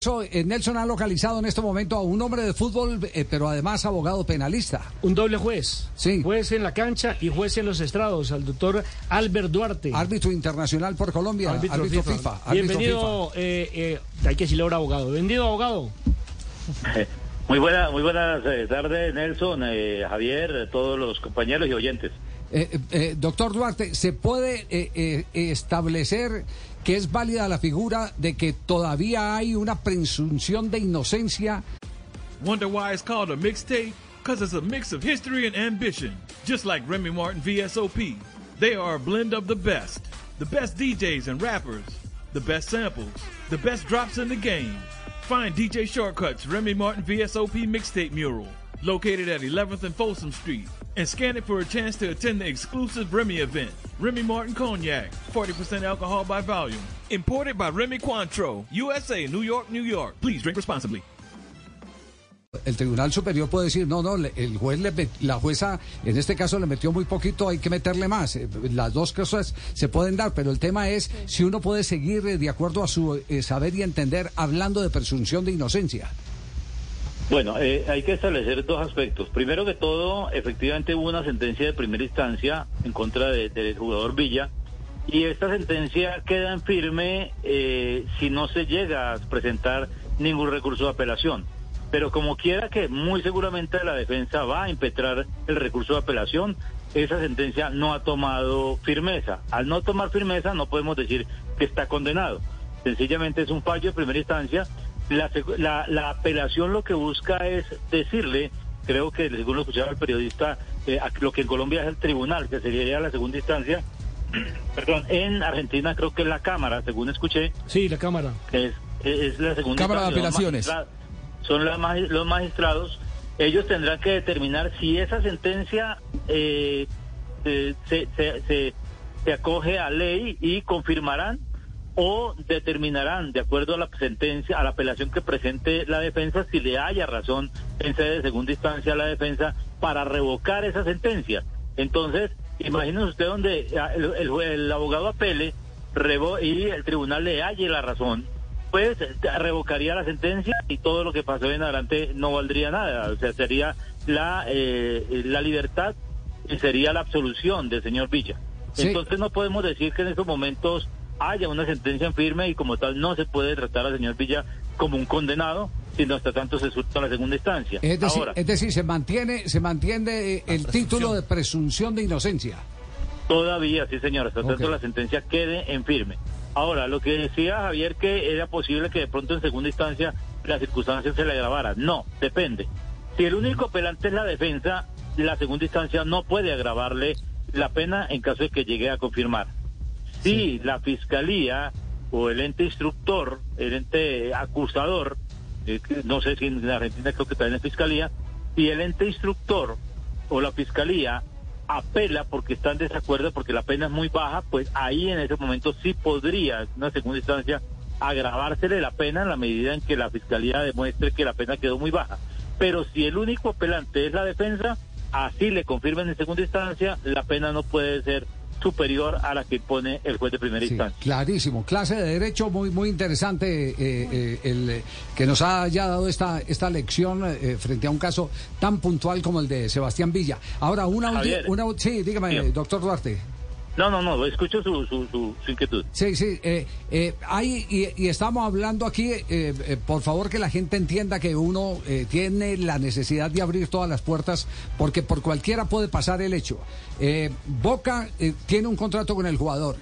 Eh, Nelson ha localizado en este momento a un hombre de fútbol, eh, pero además abogado penalista. Un doble juez. Sí. Juez en la cancha y juez en los estrados, al doctor Albert Duarte. Árbitro internacional por Colombia. Árbitro, FIFA. Bienvenido, Eh, hay que decirle ahora abogado. Bienvenido, abogado. Muy, buena, muy buenas tardes, Nelson, Javier, todos los compañeros y oyentes. doctor Duarte, ¿se puede establecer que es válida la figura de que todavía hay una presunción de inocencia. Wonder why it's called a mixtape? Because it's a mix of history and ambition, just like Remy Martin VSOP. They are a blend of the best. The best DJs and rappers, the best samples, the best drops in the game. Find DJ Shortcuts Remy Martin VSOP mixtape mural, located at 11th and Folsom Street and scan it for a chance to attend the exclusive Remy event. Remy Martin Cognac, 40% alcohol by volume. Imported by Remy Cointreau, USA, New York, New York. Please drink responsibly. El Tribunal Superior puede decir, no, no, el juez, le, la jueza, en este caso le metió muy poquito, hay que meterle más. Eh, las dos cosas se pueden dar, pero el tema es si uno puede seguir eh, de acuerdo a su eh, saber y entender hablando de presunción de inocencia. Bueno, eh, hay que establecer dos aspectos. Primero que todo, efectivamente hubo una sentencia de primera instancia en contra del jugador Villa y esta sentencia queda en firme eh, si no se llega a presentar ningún recurso de apelación. Pero como quiera que muy seguramente la defensa va a impetrar el recurso de apelación, esa sentencia no ha tomado firmeza. Al no tomar firmeza no podemos decir que está condenado. Sencillamente es un fallo de primera instancia la, la, apelación lo que busca es decirle, creo que según lo escuchaba el periodista, eh, lo que en Colombia es el tribunal, que sería la segunda instancia, perdón, en Argentina creo que es la Cámara, según escuché. Sí, la Cámara. Es, es la segunda Cámara de Apelaciones. Son los magistrados. Ellos tendrán que determinar si esa sentencia eh, se, se, se, se acoge a ley y confirmarán o determinarán, de acuerdo a la sentencia, a la apelación que presente la defensa, si le haya razón en sede de segunda instancia a la defensa para revocar esa sentencia. Entonces, imagínese usted donde ah, el, abogado apele y el tribunal le halle la razón, pues revocaría la sentencia y todo lo que pasó en adelante no valdría nada. O sea, sería la, eh, la libertad y sería la absolución del señor Villa. Entonces no podemos decir que en estos momentos haya una sentencia en firme y como tal no se puede tratar al señor Villa como un condenado, sino hasta tanto se suelta la segunda instancia. Es decir, es decir se mantiene, se mantiene eh, el título de presunción de inocencia. Todavía, sí señor, hasta tanto la sentencia quede en firme. Ahora, lo que decía Javier que era posible que de pronto en segunda instancia las circunstancias se le agravaran. No, depende. Si el único apelante es la defensa, la segunda instancia no puede agravarle la pena en caso de que llegue a confirmar. Si la fiscalía o el ente instructor, el ente acusador, eh, no sé si en Argentina creo que también es fiscalía, si el ente instructor o la fiscalía apela porque está en desacuerdo, porque la pena es muy baja, pues ahí en ese momento sí podría, en una segunda instancia, agravársele la pena en la medida en que la fiscalía demuestre que la pena quedó muy baja. Pero si el único apelante es la defensa, así le confirmen en segunda instancia, la pena no puede ser superior a la que pone el juez de primera instancia. Clarísimo, clase de derecho muy muy interesante eh, eh, el eh, que nos haya dado esta esta lección frente a un caso tan puntual como el de Sebastián Villa. Ahora una, una sí, dígame, doctor Duarte. No, no, no, escucho su, su, su, inquietud. Sí, sí, eh, eh, hay, y, estamos hablando aquí, eh, por favor que la gente entienda que uno tiene la necesidad de abrir todas las puertas porque por cualquiera puede pasar el hecho. Boca tiene un contrato con el jugador.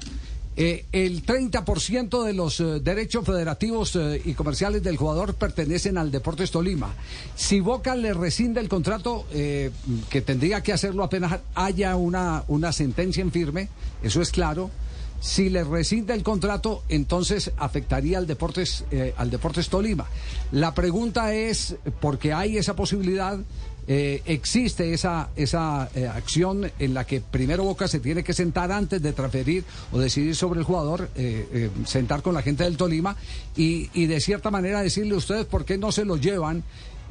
Eh, el 30% de los eh, derechos federativos eh, y comerciales del jugador pertenecen al Deportes Tolima. Si Boca le rescinde el contrato, que tendría que hacerlo apenas haya una, una sentencia en firme, eso es claro. Si le rescinde el contrato, entonces afectaría al Deportes, al Deportes Tolima. La pregunta es, porque hay esa posibilidad, eh, existe esa, esa eh, acción en la que primero Boca se tiene que sentar antes de transferir o decidir sobre el jugador, eh, sentar con la gente del Tolima y, y, de cierta manera decirle a ustedes por qué no se lo llevan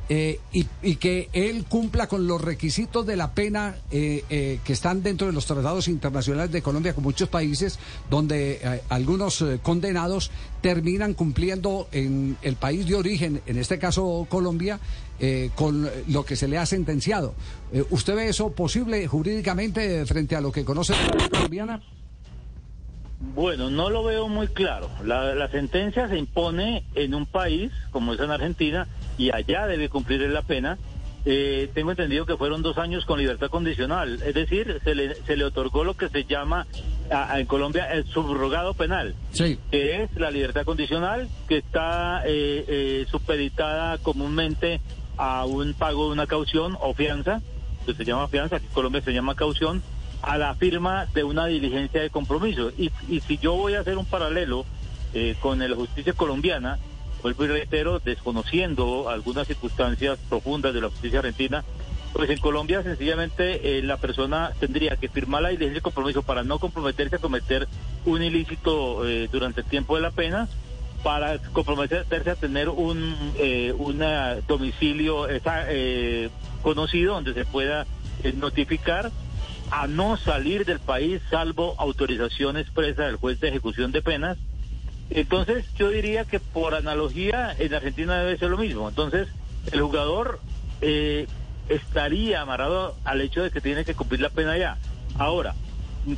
eh, y, que él cumpla con los requisitos de la pena eh, eh, que están dentro de los tratados internacionales de Colombia con muchos países donde algunos condenados terminan cumpliendo en el país de origen, en este caso Colombia, con lo que se le ha sentenciado. ¿Usted ve eso posible jurídicamente frente a lo que conoce la colombiana? Bueno, no lo veo muy claro. La, sentencia se impone en un país, como es en Argentina, y allá debe cumplir la pena. Eh, tengo entendido que fueron dos años con libertad condicional, es decir, se le, se le otorgó lo que se llama en Colombia el subrogado penal, sí. que es la libertad condicional que está eh, eh, supeditada comúnmente a un pago de una caución o fianza, que se llama fianza, que en Colombia se llama caución, a la firma de una diligencia de compromiso. Y, y si yo voy a hacer un paralelo eh, con la justicia colombiana, vuelvo y reitero, desconociendo algunas circunstancias profundas de la justicia argentina, pues en Colombia sencillamente eh, la persona tendría que firmar la diligencia de compromiso para no comprometerse a cometer un ilícito eh, durante el tiempo de la pena, para comprometerse a tener un una domicilio conocido donde se pueda notificar a no salir del país salvo autorización expresa del juez de ejecución de penas. Entonces yo diría que por analogía en Argentina debe ser lo mismo. Entonces el jugador eh, estaría amarrado al hecho de que tiene que cumplir la pena ya. Ahora,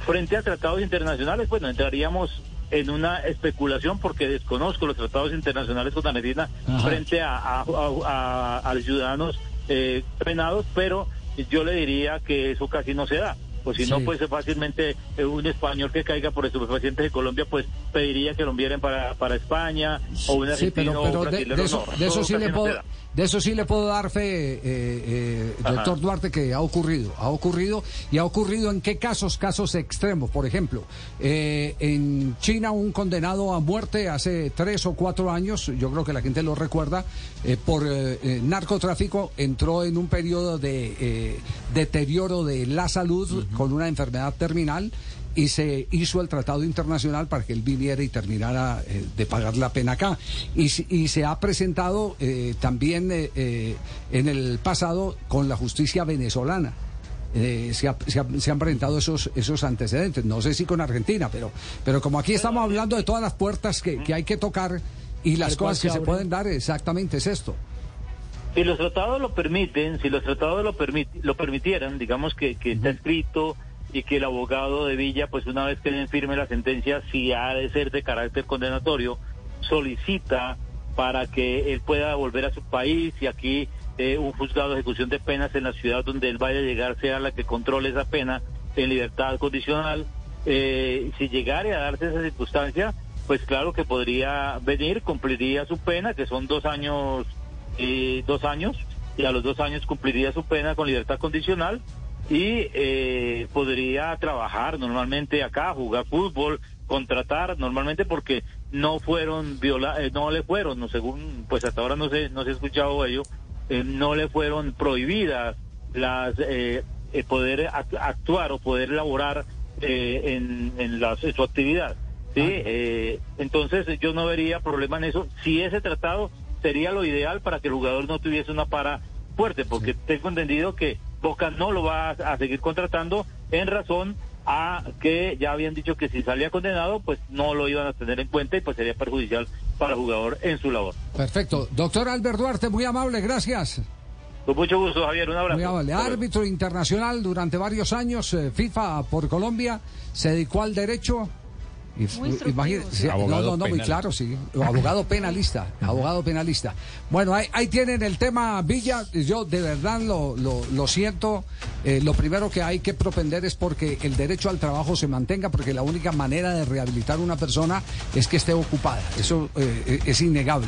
frente a tratados internacionales, bueno, entraríamos en una especulación porque desconozco los tratados internacionales con Argentina frente a, a, los ciudadanos eh, penados, pero yo le diría que eso casi no se da. Pues si no, pues fácilmente eh, un español que caiga por estupefacientes de Colombia, pues pediría que lo enviaran para, para España o un argentino sí, pero, de, eso, de eso sí le puedo, de eso sí le puedo dar fe, eh, eh, doctor Duarte, que ha ocurrido. Ha ocurrido y ha ocurrido en qué casos, casos extremos. Por ejemplo, eh, en China un condenado a muerte hace tres o cuatro años, yo creo que la gente lo recuerda, por narcotráfico entró en un periodo de deterioro de la salud con una enfermedad terminal y se hizo el tratado internacional para que él viniera y terminara eh, de pagar la pena acá. Y, se ha presentado eh, también eh, en el pasado con la justicia venezolana. Se, han presentado esos, esos antecedentes. No sé si con Argentina, pero, pero como aquí estamos hablando de todas las puertas que, hay que tocar y las cosas que se pueden dar, exactamente es esto. Si los tratados lo permiten, si los tratados lo, lo permitieran, digamos que, que está escrito y que el abogado de Villa, pues una vez que le firme la sentencia, si ha de ser de carácter condenatorio, solicita para que él pueda volver a su país y aquí eh, un juzgado de ejecución de penas en la ciudad donde él vaya a llegar sea la que controle esa pena en libertad condicional. Eh, si llegare a darse esa circunstancia, pues claro que podría venir, cumpliría su pena, que son dos años, eh, dos años, y a los dos años cumpliría su pena con libertad condicional y eh, podría trabajar normalmente acá, jugar fútbol, contratar normalmente porque no fueron viola eh, no le fueron, no según pues hasta ahora no se no se ha escuchado ello, eh, no le fueron prohibidas las eh, poder actuar o poder laborar en, en, la, su actividad. Sí, ah. entonces yo no vería problema en eso. Si ese tratado sería lo ideal para que el jugador no tuviese una para fuerte, porque tengo entendido que Boca no lo va a seguir contratando en razón a que ya habían dicho que si salía condenado, pues no lo iban a tener en cuenta y pues sería perjudicial para el jugador en su labor. Perfecto. Doctor Albert Duarte, muy amable, gracias. Con mucho gusto, Javier, un abrazo. Muy amable. Árbitro internacional durante varios años, eh, FIFA por Colombia, se dedicó al derecho no, no, no, muy claro, sí. Abogado penalista, abogado penalista. Bueno, ahí, ahí, tienen el tema Villa. Yo de verdad lo, lo, lo siento. Eh, lo primero que hay que propender es porque el derecho al trabajo se mantenga, porque la única manera de rehabilitar a una persona es que esté ocupada. Eso eh, es innegable.